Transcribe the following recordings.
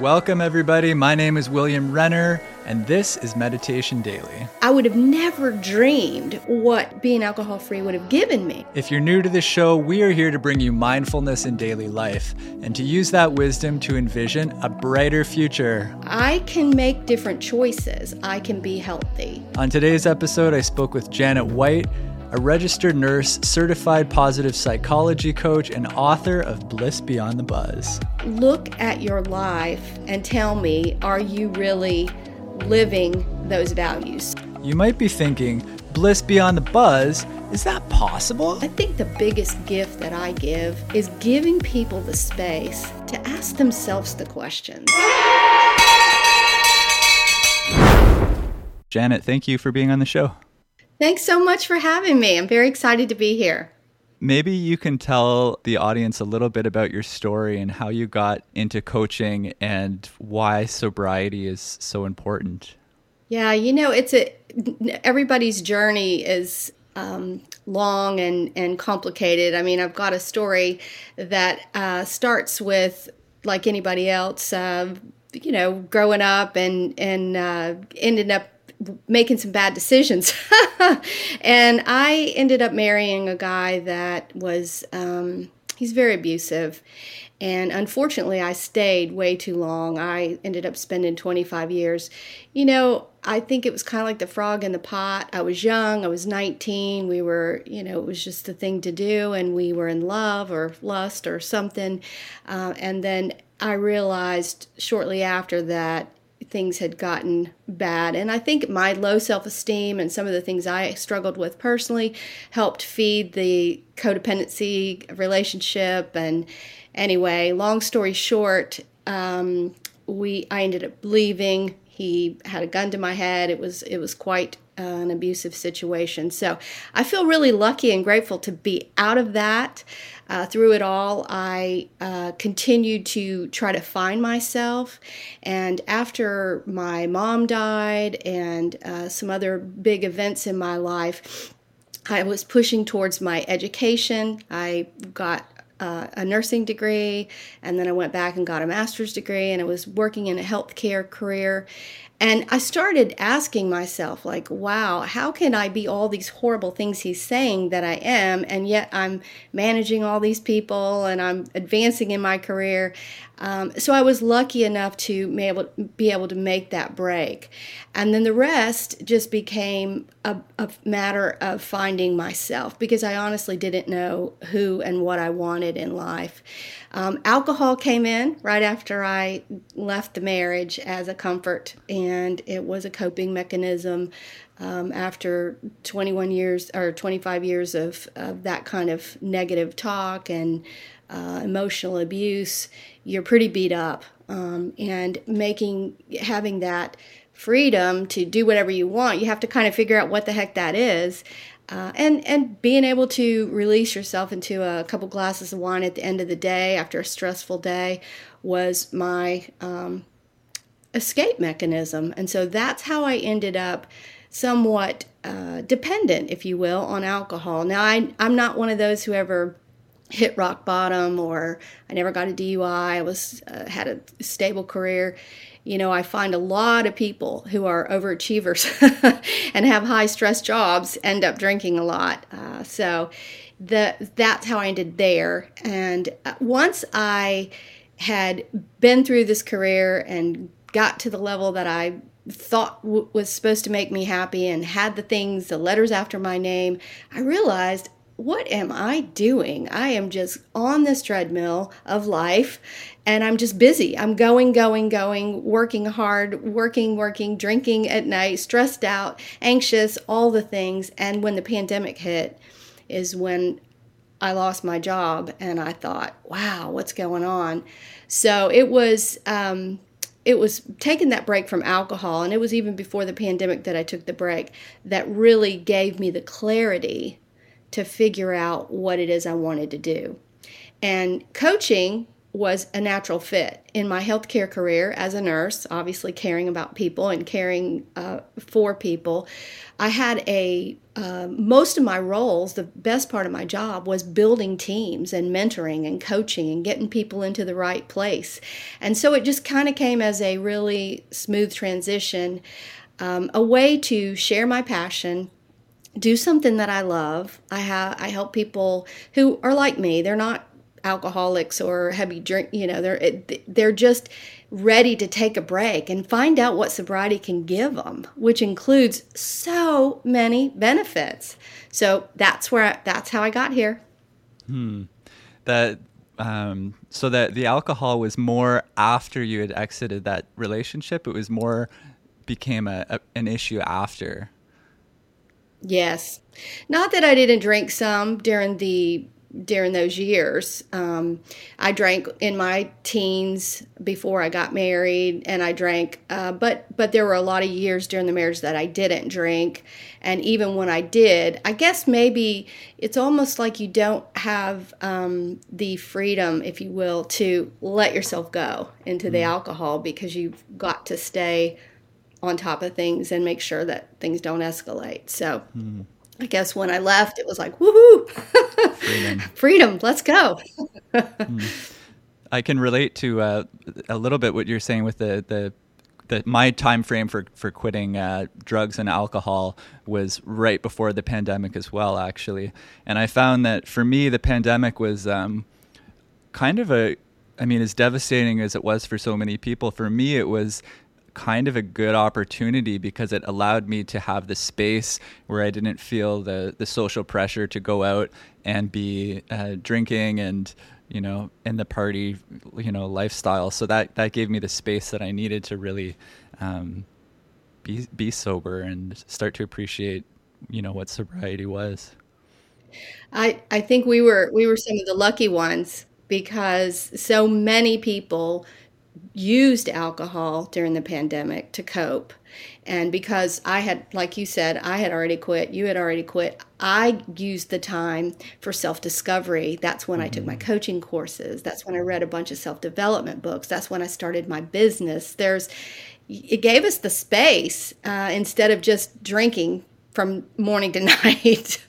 Welcome, everybody. My name is William Renner, and this is Meditation Daily. I would have never dreamed what being alcohol free would have given me. If you're new to this show, we are here to bring you mindfulness in daily life and to use that wisdom to envision a brighter future. I can make different choices, I can be healthy. On today's episode, I spoke with Janet White a registered nurse, certified positive psychology coach, and author of Bliss Beyond the Buzz. Look at your life and tell me, are you really living those values? You might be thinking, Bliss Beyond the Buzz, is that possible? I think the biggest gift that I give is giving people the space to ask themselves the questions. Janet, thank you for being on the show. Thanks so much for having me. I'm very excited to be here. Maybe you can tell the audience a little bit about your story and how you got into coaching and why sobriety is so important. Yeah, you know, it's a everybody's journey is um, long and and complicated. I mean, I've got a story that uh, starts with like anybody else, uh, you know, growing up and and uh, ended up making some bad decisions. and I ended up marrying a guy that was, um, he's very abusive. And unfortunately, I stayed way too long. I ended up spending 25 years. You know, I think it was kind of like the frog in the pot. I was young, I was 19. We were, you know, it was just the thing to do, and we were in love or lust or something. Uh, and then I realized shortly after that things had gotten bad. And I think my low self esteem and some of the things I struggled with personally helped feed the codependency relationship. And anyway, long story short, um, we I ended up leaving. He had a gun to my head. It was it was quite uh, an abusive situation. So I feel really lucky and grateful to be out of that. Uh, through it all, I uh, continued to try to find myself. And after my mom died and uh, some other big events in my life, I was pushing towards my education. I got uh, a nursing degree, and then I went back and got a master's degree, and I was working in a healthcare career. And I started asking myself, like, wow, how can I be all these horrible things he's saying that I am, and yet I'm managing all these people and I'm advancing in my career? Um, so I was lucky enough to be able, be able to make that break. And then the rest just became a, a matter of finding myself because I honestly didn't know who and what I wanted in life. Um, alcohol came in right after I left the marriage as a comfort, and it was a coping mechanism. Um, after 21 years or 25 years of, of that kind of negative talk and uh, emotional abuse, you're pretty beat up. Um, and making having that freedom to do whatever you want, you have to kind of figure out what the heck that is. Uh, and and being able to release yourself into a couple glasses of wine at the end of the day after a stressful day was my um, escape mechanism, and so that's how I ended up somewhat uh, dependent, if you will, on alcohol. Now I I'm not one of those who ever hit rock bottom or I never got a DUI. I was uh, had a stable career you know, I find a lot of people who are overachievers and have high stress jobs end up drinking a lot. Uh, so the, that's how I ended there. And uh, once I had been through this career and got to the level that I thought w- was supposed to make me happy and had the things, the letters after my name, I realized what am I doing? I am just on this treadmill of life and I'm just busy. I'm going, going, going, working hard, working, working, drinking at night, stressed out, anxious, all the things. And when the pandemic hit, is when I lost my job and I thought, wow, what's going on? So it was. Um, it was taking that break from alcohol, and it was even before the pandemic that I took the break that really gave me the clarity to figure out what it is I wanted to do. And coaching was a natural fit in my healthcare career as a nurse, obviously caring about people and caring uh, for people. I had a uh, most of my roles, the best part of my job was building teams and mentoring and coaching and getting people into the right place. And so it just kind of came as a really smooth transition, um, a way to share my passion, do something that I love. I have I help people who are like me. They're not alcoholics or heavy drink you know they're they're just ready to take a break and find out what sobriety can give them which includes so many benefits. So that's where I, that's how i got here. Hmm. That um, so that the alcohol was more after you had exited that relationship? It was more became a, a an issue after yes not that i didn't drink some during the during those years. Um, I drank in my teens before I got married, and I drank. Uh, but but there were a lot of years during the marriage that I didn't drink, and even when I did, I guess maybe it's almost like you don't have um, the freedom, if you will, to let yourself go into mm. the alcohol because you've got to stay on top of things and make sure that things don't escalate. So. Mm. I guess when I left, it was like, woohoo, freedom, freedom let's go. Hmm. I can relate to uh, a little bit what you're saying with the, the, the my time frame for, for quitting uh, drugs and alcohol was right before the pandemic as well, actually. And I found that for me, the pandemic was um, kind of a, I mean, as devastating as it was for so many people, for me, it was kind of a good opportunity because it allowed me to have the space where I didn't feel the the social pressure to go out and be uh, drinking and you know in the party you know lifestyle. So that that gave me the space that I needed to really um, be be sober and start to appreciate you know what sobriety was. I I think we were we were some of the lucky ones because so many people used alcohol during the pandemic to cope. And because I had, like you said, I had already quit, you had already quit, I used the time for self discovery. That's when mm-hmm. I took my mm-hmm. coaching courses. That's when I read a bunch of self development books. That's when I started my business. There's, it gave us the space uh, instead of just drinking from morning to night.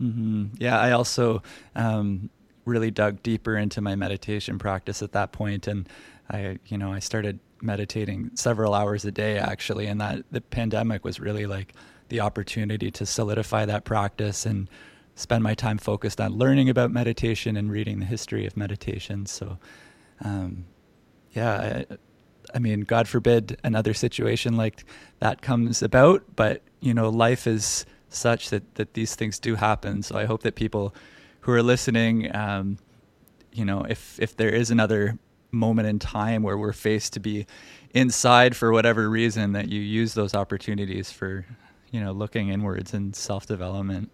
mm-hmm. Yeah, I also um, really dug deeper into my meditation practice at that point, and I, you know, I started meditating several hours a day actually, and that the pandemic was really like the opportunity to solidify that practice and spend my time focused on learning about meditation and reading the history of meditation. So, um, yeah, I, I mean, God forbid another situation like that comes about, but you know, life is such that that these things do happen. So I hope that people who are listening, um, you know, if if there is another moment in time where we're faced to be inside for whatever reason, that you use those opportunities for, you know, looking inwards and self development.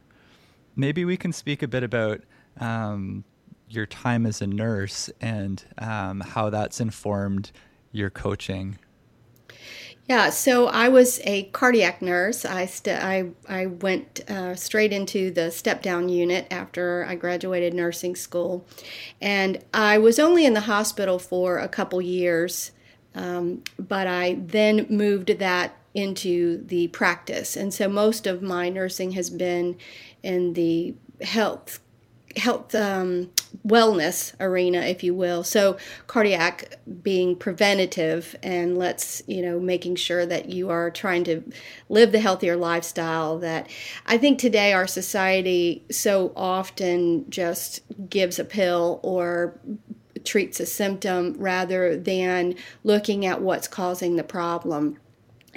Maybe we can speak a bit about um, your time as a nurse and um, how that's informed your coaching. Yeah, so I was a cardiac nurse. I st- I I went uh, straight into the step down unit after I graduated nursing school, and I was only in the hospital for a couple years, um, but I then moved that into the practice, and so most of my nursing has been in the health health um, wellness arena, if you will. So cardiac being preventative and let's, you know, making sure that you are trying to live the healthier lifestyle that I think today our society so often just gives a pill or treats a symptom rather than looking at what's causing the problem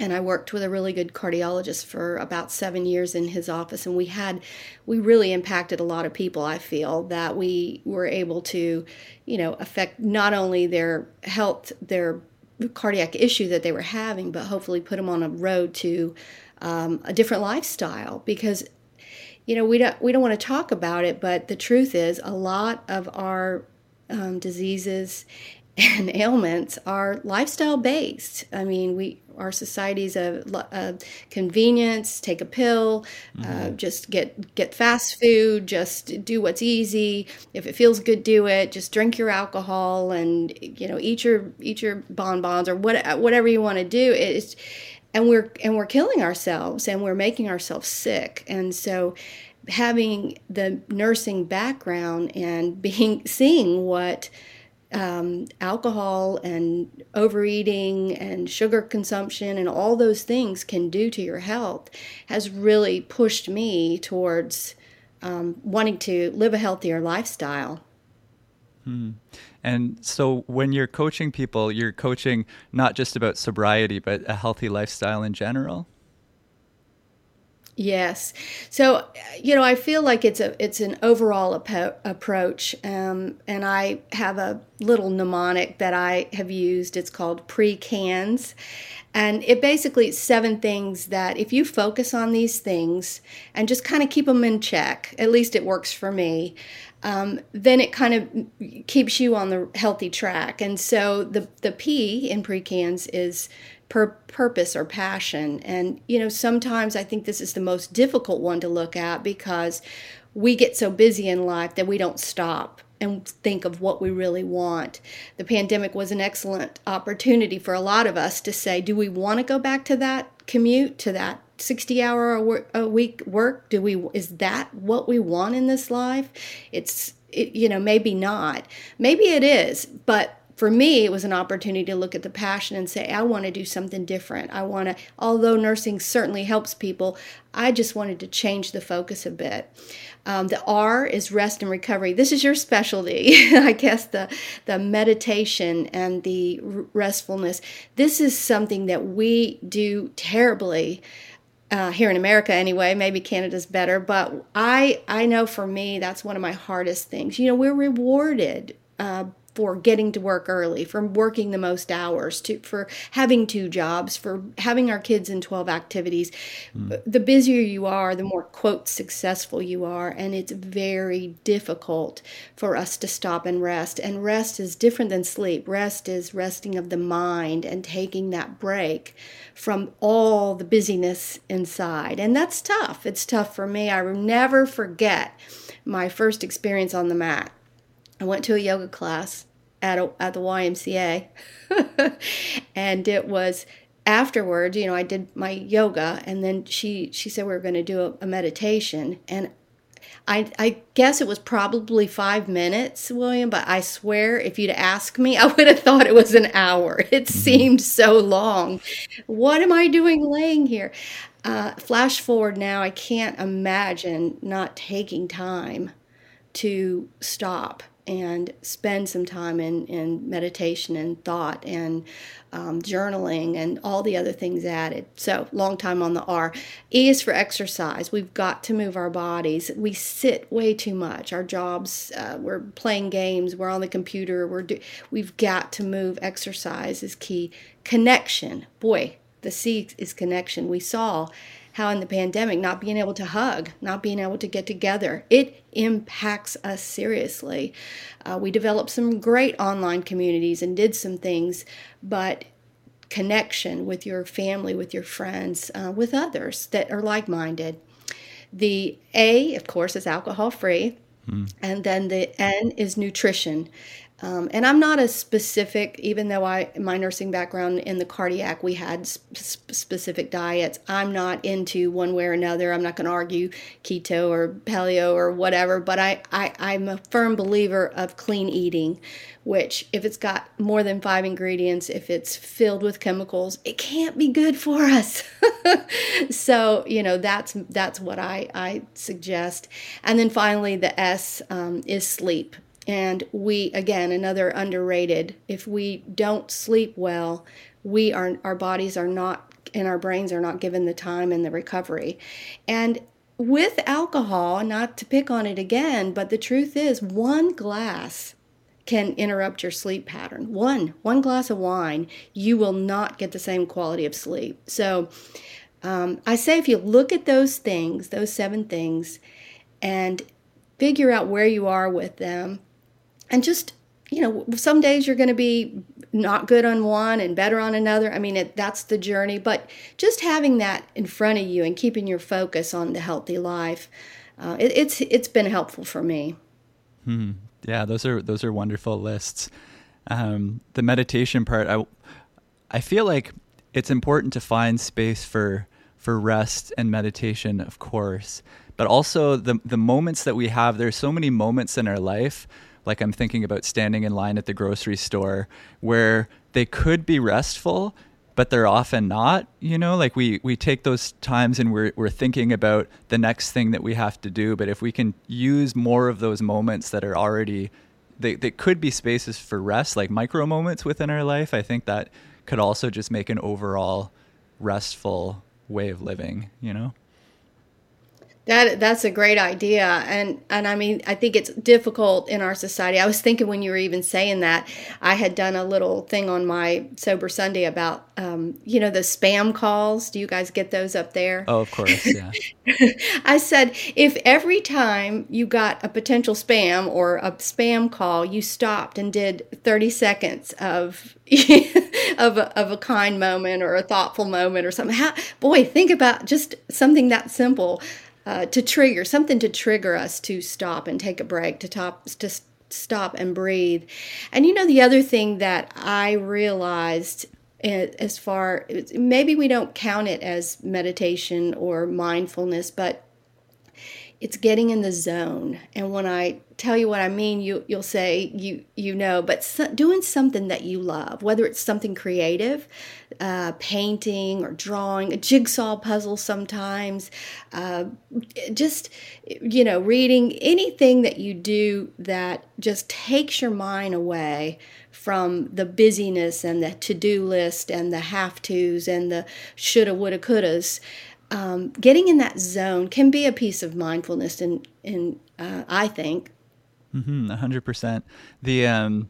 and I worked with a really good cardiologist for about seven years in his office, and we had we really impacted a lot of people. I feel that we were able to, you know, affect not only their health, their cardiac issue that they were having, but hopefully put them on a road to um, a different lifestyle because you know we don't we don't want to talk about it but the truth is a lot of our um, diseases and ailments are lifestyle based. I mean, we our society's a, a convenience. Take a pill, uh, mm-hmm. uh, just get get fast food. Just do what's easy. If it feels good, do it. Just drink your alcohol and you know eat your eat your bonbons or what whatever you want to do. It's and we're and we're killing ourselves and we're making ourselves sick. And so having the nursing background and being seeing what um, alcohol and overeating and sugar consumption and all those things can do to your health has really pushed me towards um, wanting to live a healthier lifestyle. Hmm. And so when you're coaching people, you're coaching not just about sobriety, but a healthy lifestyle in general? Yes. So, you know, I feel like it's a it's an overall ap- approach, um, and I have a little mnemonic that I have used. It's called pre-cans, and it basically seven things that if you focus on these things and just kind of keep them in check, at least it works for me. Um, then it kind of keeps you on the healthy track. And so the the P in pre-cans is pur- purpose or passion. And, you know, sometimes I think this is the most difficult one to look at because we get so busy in life that we don't stop and think of what we really want. The pandemic was an excellent opportunity for a lot of us to say, do we want to go back to that commute, to that 60 hour a week work? Do we is that what we want in this life? It's it, you know, maybe not. Maybe it is, but for me, it was an opportunity to look at the passion and say, I want to do something different. I want to, although nursing certainly helps people, I just wanted to change the focus a bit. Um, the R is rest and recovery. This is your specialty, I guess. The the meditation and the restfulness. This is something that we do terribly. Uh, here in America anyway. Maybe Canada's better, but I I know for me that's one of my hardest things. You know, we're rewarded uh, for getting to work early, for working the most hours, to for having two jobs, for having our kids in 12 activities. Mm. The busier you are, the more quote successful you are, and it's very difficult for us to stop and rest. And rest is different than sleep. Rest is resting of the mind and taking that break from all the busyness inside. And that's tough. It's tough for me. I will never forget my first experience on the mat I went to a yoga class at a, at the YMCA, and it was afterwards. You know, I did my yoga, and then she she said we were going to do a, a meditation, and I, I, guess it was probably five minutes, William, but I swear if you'd asked me, I would have thought it was an hour. It mm-hmm. seemed so long. What am I doing laying here? Uh, flash forward now, I can't imagine not taking time to stop and spend some time in, in meditation and thought and um, journaling and all the other things added. So, long time on the R. E is for exercise. We've got to move our bodies. We sit way too much. Our jobs, uh, we're playing games, we're on the computer. We're do- we've got to move. Exercise is key. Connection. Boy, the C is connection. We saw how in the pandemic, not being able to hug, not being able to get together, it impacts us seriously. Uh, we developed some great online communities and did some things, but connection with your family, with your friends, uh, with others that are like minded. The A, of course, is alcohol free. Mm. And then the N is nutrition. Um, and I'm not a specific, even though I my nursing background in the cardiac, we had sp- specific diets. I'm not into one way or another. I'm not going to argue keto or paleo or whatever. But I, I I'm a firm believer of clean eating, which if it's got more than five ingredients, if it's filled with chemicals, it can't be good for us. so you know that's that's what I I suggest. And then finally, the S um, is sleep and we, again, another underrated, if we don't sleep well, we are, our bodies are not, and our brains are not given the time and the recovery. And with alcohol, not to pick on it again, but the truth is, one glass can interrupt your sleep pattern. One, one glass of wine, you will not get the same quality of sleep. So um, I say if you look at those things, those seven things, and figure out where you are with them, and just you know, some days you're going to be not good on one and better on another. I mean, it, that's the journey. But just having that in front of you and keeping your focus on the healthy life, uh, it, it's it's been helpful for me. Hmm. Yeah, those are those are wonderful lists. Um, the meditation part, I I feel like it's important to find space for for rest and meditation, of course, but also the the moments that we have. There's so many moments in our life like I'm thinking about standing in line at the grocery store where they could be restful, but they're often not, you know, like we, we take those times and we're, we're thinking about the next thing that we have to do. But if we can use more of those moments that are already, they, they could be spaces for rest, like micro moments within our life, I think that could also just make an overall restful way of living, you know? That that's a great idea, and and I mean I think it's difficult in our society. I was thinking when you were even saying that, I had done a little thing on my sober Sunday about um, you know the spam calls. Do you guys get those up there? Oh, of course, yeah. I said if every time you got a potential spam or a spam call, you stopped and did thirty seconds of of a, of a kind moment or a thoughtful moment or something. How, boy, think about just something that simple uh, to trigger something to trigger us to stop and take a break to top to stop and breathe. And you know the other thing that i realized eh, as far maybe we don't count it as meditation or mindfulness but it's getting in the zone. And when i tell you what i mean you you'll say you you know but so, doing something that you love whether it's something creative uh, painting or drawing a jigsaw puzzle sometimes uh, just you know reading anything that you do that just takes your mind away from the busyness and the to-do list and the have-tos and the shoulda woulda couldas um, getting in that zone can be a piece of mindfulness and uh, I think. Mm-hmm, 100%. The, um,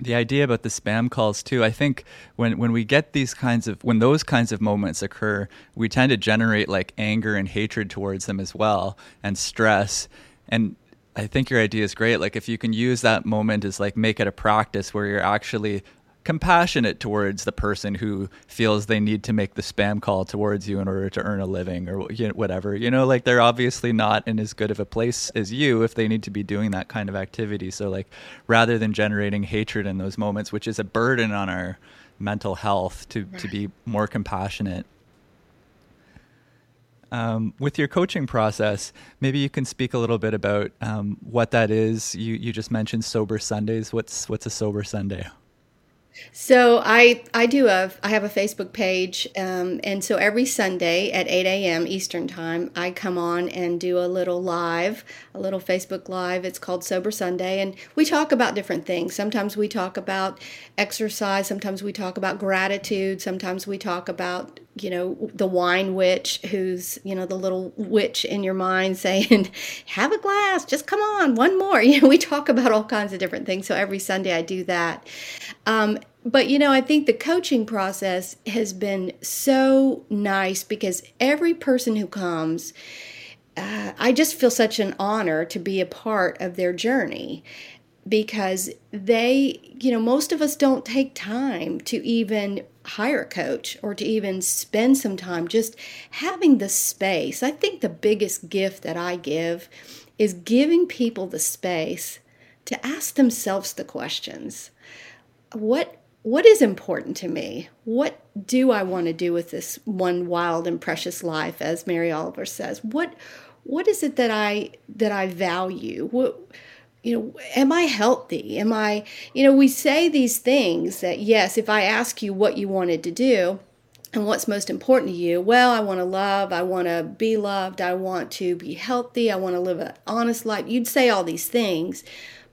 the idea about the spam calls too i think when when we get these kinds of when those kinds of moments occur we tend to generate like anger and hatred towards them as well and stress and i think your idea is great like if you can use that moment as like make it a practice where you're actually compassionate towards the person who feels they need to make the spam call towards you in order to earn a living or whatever. You know, like they're obviously not in as good of a place as you if they need to be doing that kind of activity. So, like, rather than generating hatred in those moments, which is a burden on our mental health, to, to be more compassionate. Um, with your coaching process, maybe you can speak a little bit about um, what that is. You you just mentioned sober Sundays. What's what's a sober Sunday? So I I do a I have a Facebook page, um, and so every Sunday at 8 a.m. Eastern time, I come on and do a little live, a little Facebook live. It's called Sober Sunday, and we talk about different things. Sometimes we talk about exercise. Sometimes we talk about gratitude. Sometimes we talk about you know the wine witch who's you know the little witch in your mind saying have a glass just come on one more you know we talk about all kinds of different things so every sunday i do that um, but you know, I think the coaching process has been so nice because every person who comes, uh, I just feel such an honor to be a part of their journey because they, you know, most of us don't take time to even hire a coach or to even spend some time just having the space. I think the biggest gift that I give is giving people the space to ask themselves the questions. What what is important to me? What do I want to do with this one wild and precious life, as Mary Oliver says? What what is it that I that I value? What you know, am I healthy? Am I, you know, we say these things that yes, if I ask you what you wanted to do and what's most important to you, well, I want to love, I want to be loved, I want to be healthy, I want to live an honest life. You'd say all these things,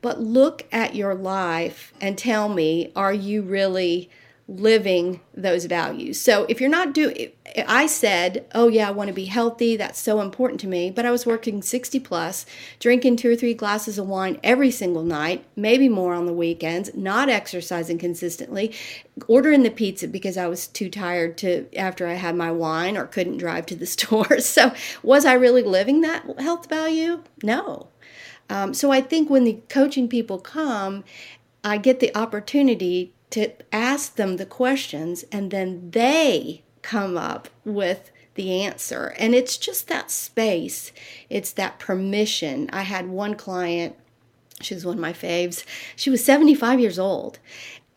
but look at your life and tell me, are you really living those values? So if you're not doing, I said, oh yeah, I want to be healthy. That's so important to me. But I was working 60 plus, drinking two or three glasses of wine every single night, maybe more on the weekends, not exercising consistently, ordering the pizza because I was too tired to after I had my wine or couldn't drive to the store. So was I really living that health value? No. Um, so I think when the coaching people come, I get the opportunity to ask them the questions and then they come up with the answer. And it's just that space, it's that permission. I had one client, she was one of my faves, she was 75 years old.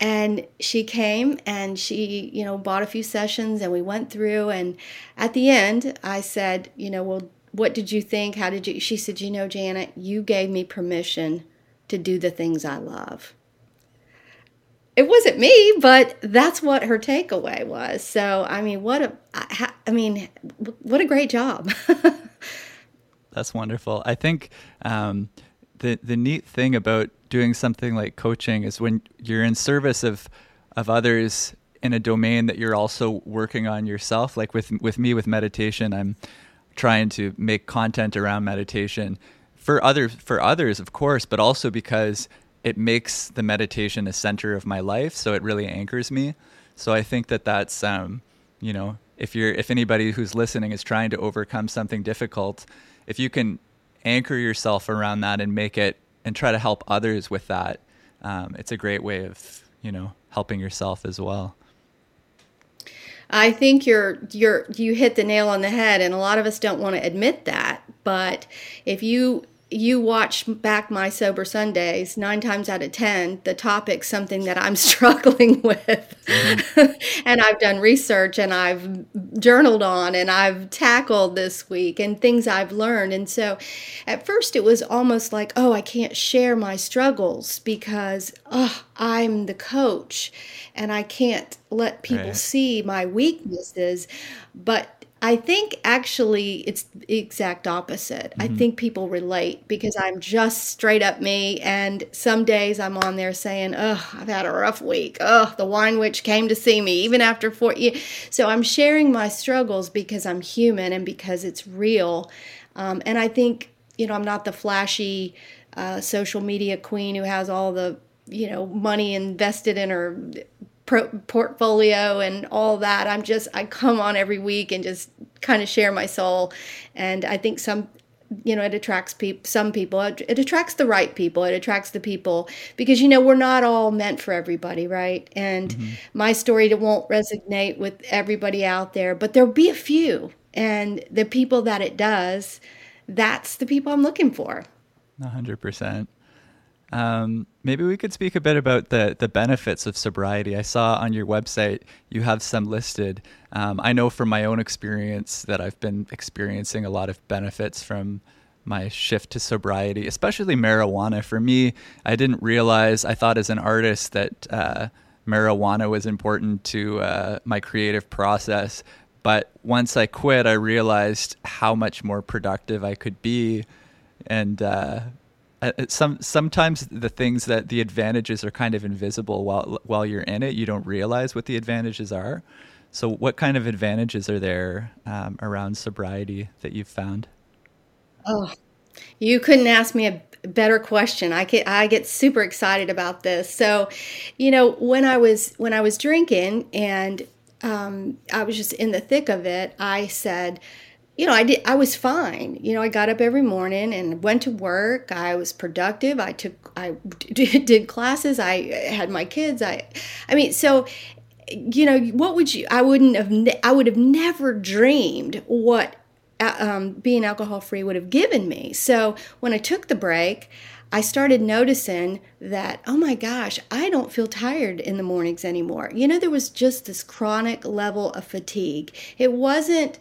And she came and she, you know, bought a few sessions and we went through. And at the end, I said, you know, well, what did you think? How did you? She said, you know, Janet, you gave me permission to do the things I love it wasn't me, but that's what her takeaway was. So, I mean, what a, I mean, what a great job. that's wonderful. I think um, the the neat thing about doing something like coaching is when you're in service of of others in a domain that you're also working on yourself. Like with with me with meditation, I'm trying to make content around meditation for other for others, of course, but also because it makes the meditation a center of my life so it really anchors me. So i think that that's um, you know if you're if anybody who's listening is trying to overcome something difficult if you can anchor yourself around that and make it and try to help others with that um, it's a great way of you know helping yourself as well I think you're you're you hit the nail on the head and a lot of us don't want to admit that but if you you watch back my sober Sundays, nine times out of 10, the topic's something that I'm struggling with. Mm-hmm. and I've done research and I've journaled on and I've tackled this week and things I've learned. And so at first it was almost like, oh, I can't share my struggles because oh, I'm the coach and I can't let people right. see my weaknesses. But I think actually it's the exact opposite. Mm-hmm. I think people relate because I'm just straight up me. And some days I'm on there saying, Oh, I've had a rough week. Oh, the wine witch came to see me even after four years. So I'm sharing my struggles because I'm human and because it's real. Um, and I think, you know, I'm not the flashy uh, social media queen who has all the, you know, money invested in her pro- portfolio and all that. I'm just I come on every week and just kind of share my soul, and I think some you know it attracts people some people it, it, attracts the right people it attracts the people because you know we're not all meant for everybody right and mm-hmm. my story it won't resonate with everybody out there but there'll be a few and the people that it does that's the people i'm looking for 100% um, maybe we could speak a bit about the, the benefits of sobriety. I saw on your website you have some listed. Um, I know from my own experience that I've been experiencing a lot of benefits from my shift to sobriety, especially marijuana. For me, I didn't realize, I thought as an artist that uh, marijuana was important to uh, my creative process. But once I quit, I realized how much more productive I could be. And uh, uh, some sometimes the things that the advantages are kind of invisible while while you're in it. You don't realize what the advantages are. So, what kind of advantages are there um, around sobriety that you've found? Oh, you couldn't ask me a better question. I get I get super excited about this. So, you know, when I was when I was drinking and um, I was just in the thick of it, I said you know, I did. I was fine. You know, I got up every morning and went to work. I was productive. I took, I did classes. I had my kids. I, I mean, so, you know, what would you? I wouldn't have. I would have never dreamed what uh, um, being alcohol free would have given me. So when I took the break, I started noticing that, oh my gosh, I don't feel tired in the mornings anymore. You know, there was just this chronic level of fatigue. It wasn't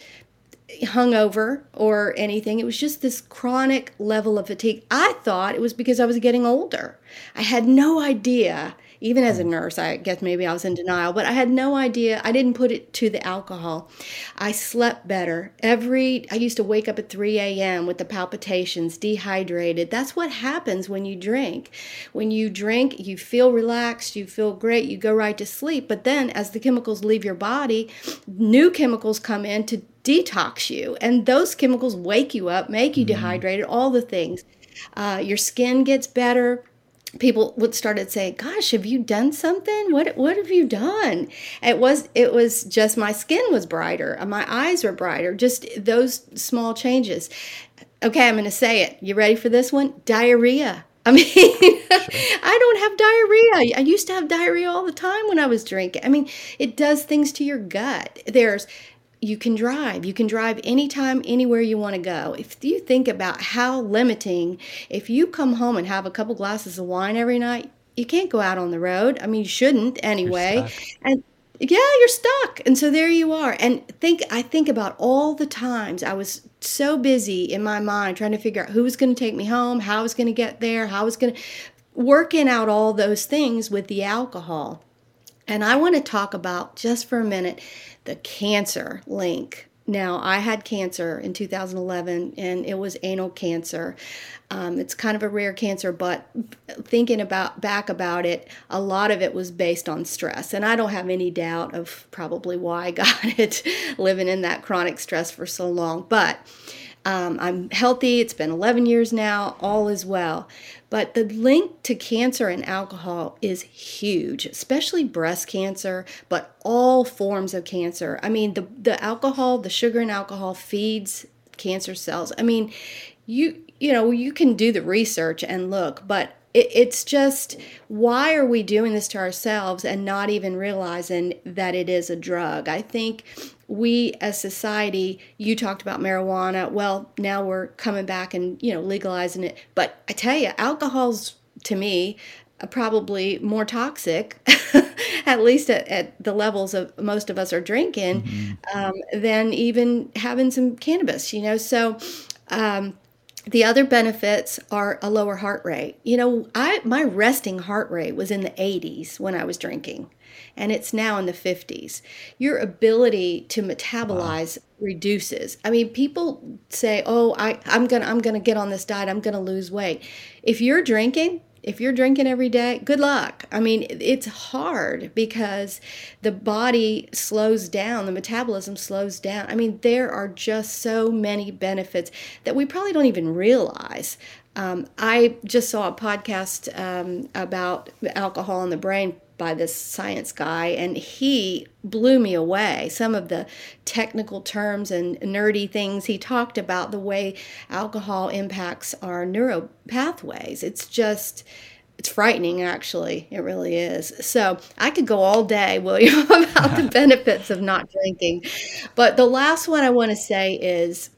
hungover or anything. It was just this chronic level of fatigue. I thought it was because I was getting older. I had no idea, even as a mm. nurse, I guess maybe I was in denial, but I had no idea. I didn't put it to the alcohol. I slept better. Every I used to wake up at 3 a.m. with the palpitations, dehydrated. That's what happens when you drink. When you drink, you feel relaxed, you feel great, you go right to sleep. But then as the chemicals leave your body, new chemicals come in to detox you. And those chemicals wake you up, make you mm-hmm. dehydrated, all the things. Uh, your skin gets better. People would started saying, "Gosh, have you done something? What what have you done?" It was it was just my skin was brighter, uh, my eyes were brighter. Just those small changes. Okay, I'm going to say it. You ready for this one? Diarrhea I mean, sure. I don't have diarrhea. I used to have diarrhea all the time when I was drinking. I mean, it does things to your gut. There's you can drive. You can drive anytime, anywhere you want to go. If you think about how limiting, if you come home and have a couple glasses of wine every night, you can't go out on the road. I mean, you shouldn't anyway. And yeah, you're stuck. And so there you are. And think I think about all the times I was so busy in my mind trying to figure out who was going to take me home, how I was going to get there, how I was going to working out all those things with the alcohol. And I want to talk about just for a minute the cancer link. Now, I had cancer in 2011 and it was anal cancer. Um, it's kind of a rare cancer, but thinking about back about it, a lot of it was based on stress, and I don't have any doubt of probably why I got it, living in that chronic stress for so long. But um, I'm healthy. It's been 11 years now. All is well. But the link to cancer and alcohol is huge, especially breast cancer, but all forms of cancer. I mean, the, the alcohol, the sugar and alcohol feeds cancer cells. I mean, you you know, you can do the research and look, but it, it's just why are we doing this to ourselves and not even realizing that it is a drug? I think we as society, you talked about marijuana. Well, now we're coming back and, you know, legalizing it. But I tell you, alcohol's to me probably more toxic, at least at, at, the levels of most of us are drinking, mm-hmm. um, than even having some cannabis, you know? So, um, the other benefits are a lower heart rate. You know, I my resting heart rate was in the 80s when I was drinking, and it's now in the 50s. Your ability to metabolize wow. reduces. I mean, people say, "Oh, I I'm going to I'm going to get on this diet. I'm going to lose weight." If you're drinking, if you're drinking every day, good luck. I mean, it's hard because the body slows down, the metabolism slows down. I mean, there are just so many benefits that we probably don't even realize. Um, I just saw a podcast um, about alcohol in the brain by this science guy, and he blew me away. Some of the technical terms and nerdy things he talked about, the way alcohol impacts our neural pathways. It's just, it's frightening, actually. It really is. So I could go all day, William, about the benefits of not drinking. But the last one I want to say is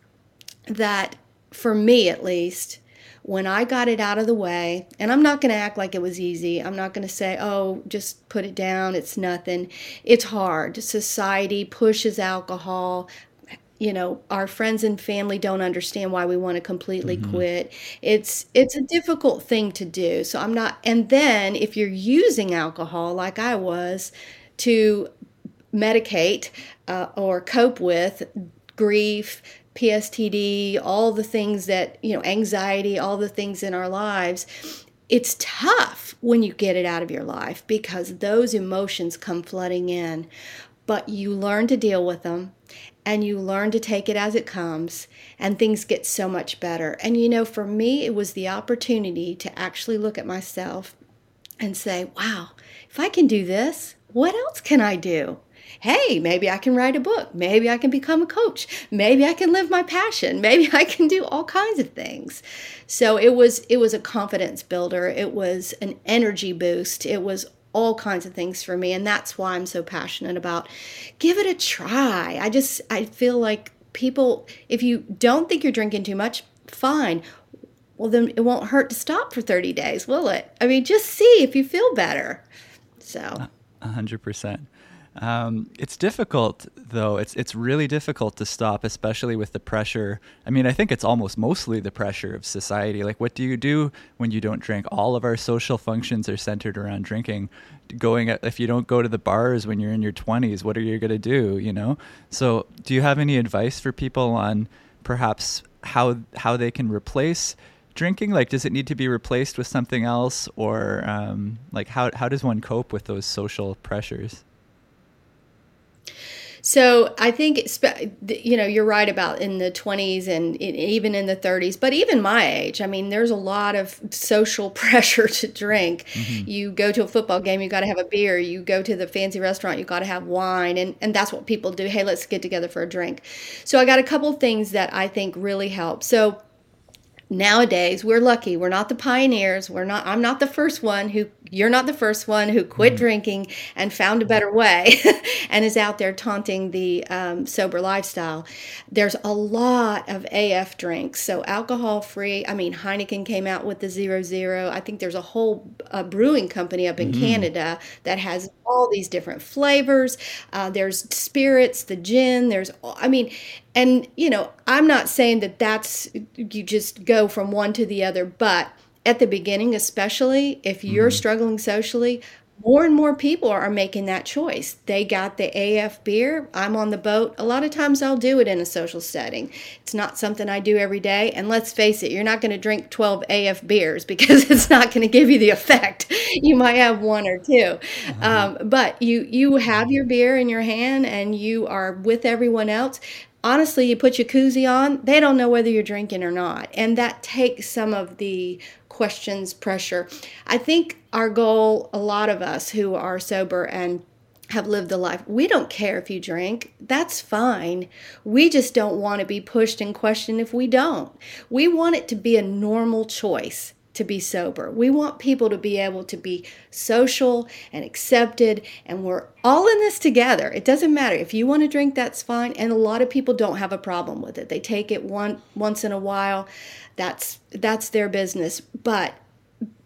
that for me, at least, when I got it out of the way, and I'm not going to act like it was easy. I'm not going to say, oh, just put it down, it's nothing. It's hard. Society pushes alcohol. You know, our friends and family don't understand why we want to completely mm-hmm. quit. It's it's a difficult thing to do. So I'm not and then if you're using alcohol like I was to medicate uh, or cope with grief, PSTD, all the things that, you know, anxiety, all the things in our lives, it's tough when you get it out of your life because those emotions come flooding in. But you learn to deal with them and you learn to take it as it comes, and things get so much better. And you know, for me, it was the opportunity to actually look at myself and say, wow, if I can do this, what else can I do? Hey, maybe I can write a book. Maybe I can become a coach. Maybe I can live my passion. Maybe I can do all kinds of things. So it was it was a confidence builder. It was an energy boost. It was all kinds of things for me and that's why I'm so passionate about give it a try. I just I feel like people if you don't think you're drinking too much, fine. Well then it won't hurt to stop for 30 days, will it? I mean, just see if you feel better. So, a hundred percent. Um, it's difficult though. It's it's really difficult to stop, especially with the pressure. I mean, I think it's almost mostly the pressure of society. Like, what do you do when you don't drink? All of our social functions are centered around drinking. Going if you don't go to the bars when you're in your 20s, what are you going to do? You know. So, do you have any advice for people on perhaps how how they can replace drinking? Like, does it need to be replaced with something else, or um, like how how does one cope with those social pressures? So I think you know you're right about in the 20s and even in the 30s, but even my age. I mean, there's a lot of social pressure to drink. Mm-hmm. You go to a football game, you got to have a beer. You go to the fancy restaurant, you got to have wine, and and that's what people do. Hey, let's get together for a drink. So I got a couple things that I think really help. So nowadays we're lucky. We're not the pioneers. We're not i'm not the first one who you're not the first one who quit mm-hmm. drinking and found a better way and is out there taunting the um, sober lifestyle. There's a lot of af drinks. So alcohol free i mean heineken came out with the zero zero. I think there's a whole uh, brewing company up in mm-hmm. canada that has all these different flavors. Uh, there's spirits the gin there's i mean and you know i'm not saying that that's you just go from one to the other but at the beginning especially if you're mm-hmm. struggling socially more and more people are making that choice. They got the AF beer. I'm on the boat. A lot of times I'll do it in a social setting. It's not something I do every day. And let's face it, you're not going to drink 12 AF beers because it's not going to give you the effect. You might have one or 2 uh-huh. um, but you you have your beer in your hand and you are with everyone else honestly, you put your koozie on, they don't know whether you're drinking or not. And that takes some of the questions, pressure. I think our goal, a lot of us who are sober and have lived a life, we don't care if you drink. That's fine. We just don't want to be pushed and questioned if we don't. We want it to be a normal choice to be sober. We want people to be able to be social and accepted, and we're all in this together. It doesn't matter if you want to drink, that's fine. And a lot of people don't have a problem with it. They take it one once in a while. That's that's their business. But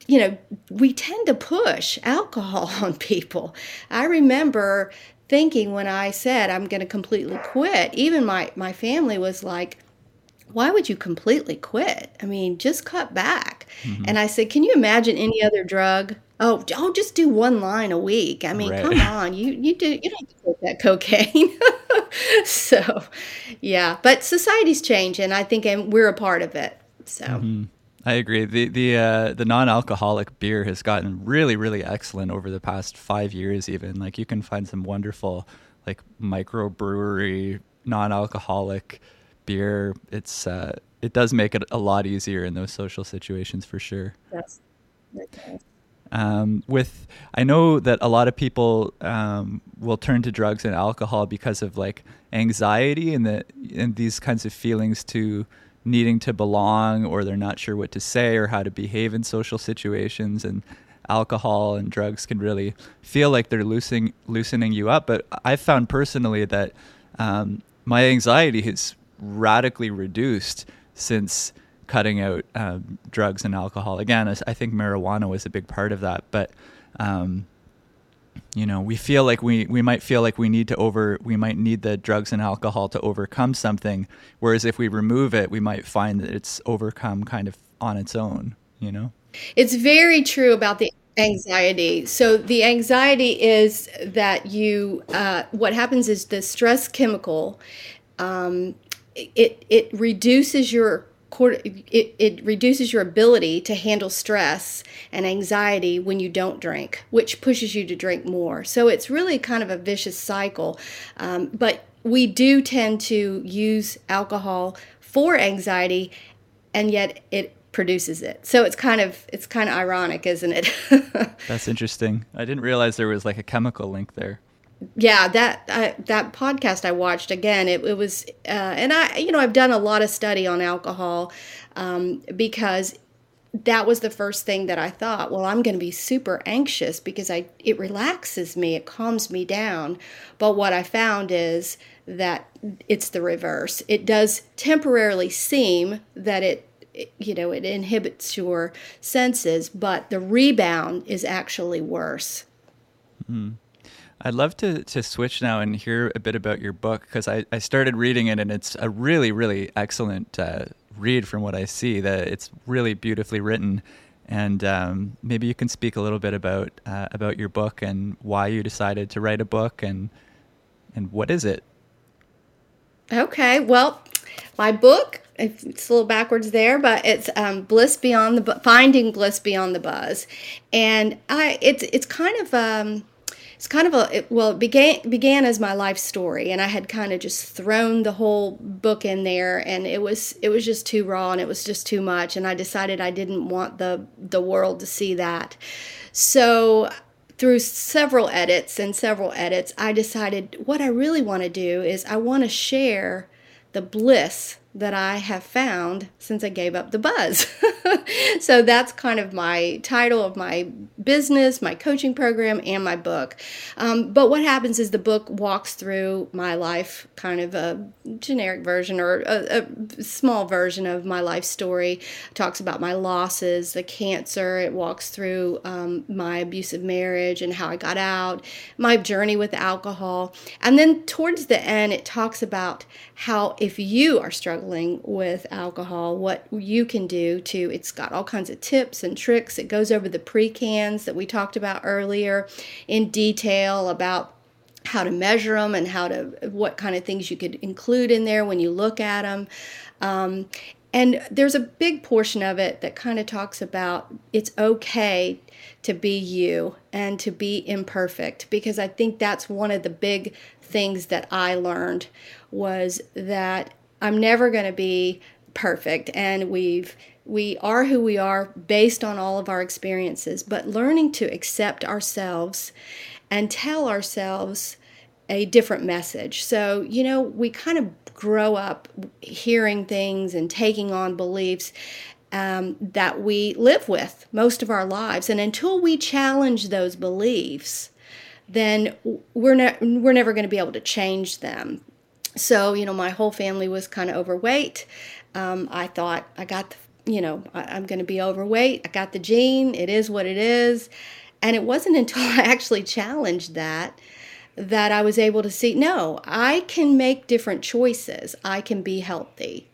you know, we tend to push alcohol on people. I remember thinking when I said I'm going to completely quit, even my my family was like why would you completely quit? I mean, just cut back. Mm-hmm. And I said, can you imagine any other drug? Oh, oh, just do one line a week. I mean, right. come on, you you do you don't take that cocaine. so, yeah, but society's changing. I think, and we're a part of it. So. Mm-hmm. I agree. The the uh, the non-alcoholic beer has gotten really really excellent over the past five years. Even like you can find some wonderful like microbrewery non-alcoholic beer, it's uh, it does make it a lot easier in those social situations for sure. Yes. Um, with I know that a lot of people um, will turn to drugs and alcohol because of like anxiety and the and these kinds of feelings to needing to belong or they're not sure what to say or how to behave in social situations and alcohol and drugs can really feel like they're loosening loosening you up but I've found personally that um, my anxiety has radically reduced since cutting out um, drugs and alcohol. Again, I think marijuana was a big part of that, but um, you know, we feel like we we might feel like we need to over we might need the drugs and alcohol to overcome something, whereas if we remove it, we might find that it's overcome kind of on its own. You know, it's very true about the anxiety so the anxiety is that you uh, what happens is the stress chemical um, it it reduces your it, it reduces your ability to handle stress and anxiety when you don't drink, which pushes you to drink more. So it's really kind of a vicious cycle. Um, but we do tend to use alcohol for anxiety, and yet it produces it. So it's kind of it's kind of ironic, isn't it? That's interesting. I didn't realize there was like a chemical link there yeah that that podcast i watched again it, it was uh, and i you know i've done a lot of study on alcohol um, because that was the first thing that i thought well i'm going to be super anxious because i it relaxes me it calms me down. But what i found is that it's the reverse. It does temporarily seem that it you know it inhibits your senses but the rebound is actually worse. Mm. I'd love to, to switch now and hear a bit about your book because I, I started reading it and it's a really, really excellent uh, read from what I see. That it's really beautifully written. And um, maybe you can speak a little bit about uh, about your book and why you decided to write a book and and what is it? Okay, well, my book it's a little backwards there, but it's um, bliss beyond the finding bliss beyond the buzz, and I it's it's kind of um, it's kind of a it, well it began began as my life story and i had kind of just thrown the whole book in there and it was it was just too raw and it was just too much and i decided i didn't want the the world to see that. So through several edits and several edits i decided what i really want to do is i want to share the bliss that I have found since I gave up the buzz. so that's kind of my title of my business, my coaching program, and my book. Um, but what happens is the book walks through my life, kind of a generic version or a, a small version of my life story. It talks about my losses, the cancer. It walks through um, my abusive marriage and how I got out, my journey with alcohol. And then towards the end, it talks about how if you are struggling with alcohol, what you can do to, it's got all kinds of tips and tricks. It goes over the pre-cans that we talked about earlier in detail about how to measure them and how to, what kind of things you could include in there when you look at them. Um, and there's a big portion of it that kind of talks about it's okay to be you and to be imperfect because I think that's one of the big things that I learned was that I'm never going to be perfect and we've we are who we are based on all of our experiences but learning to accept ourselves and tell ourselves a different message so you know we kind of grow up hearing things and taking on beliefs um, that we live with most of our lives and until we challenge those beliefs then we're, ne- we're never going to be able to change them. So, you know, my whole family was kind of overweight. Um, I thought I got, the, you know, I, I'm going to be overweight. I got the gene. It is what it is. And it wasn't until I actually challenged that that I was able to see no, I can make different choices. I can be healthy.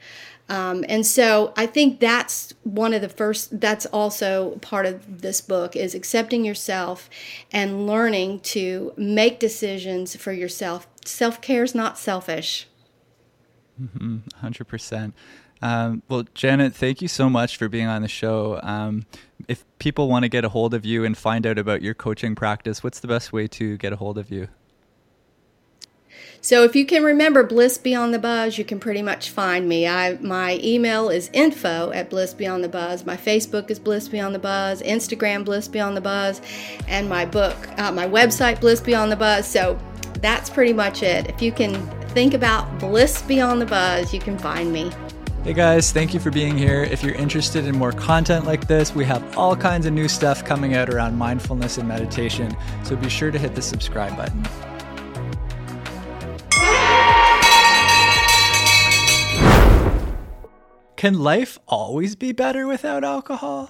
Um, and so I think that's one of the first, that's also part of this book is accepting yourself and learning to make decisions for yourself. Self care is not selfish. Mm-hmm, 100%. Um, well, Janet, thank you so much for being on the show. Um, if people want to get a hold of you and find out about your coaching practice, what's the best way to get a hold of you? So if you can remember Bliss Beyond the Buzz, you can pretty much find me. I my email is info at Bliss Beyond the Buzz. My Facebook is Bliss Beyond the Buzz. Instagram Bliss Beyond the Buzz, and my book, uh, my website Bliss Beyond the Buzz. So that's pretty much it. If you can think about Bliss Beyond the Buzz, you can find me. Hey guys, thank you for being here. If you're interested in more content like this, we have all kinds of new stuff coming out around mindfulness and meditation, so be sure to hit the subscribe button. Can life always be better without alcohol?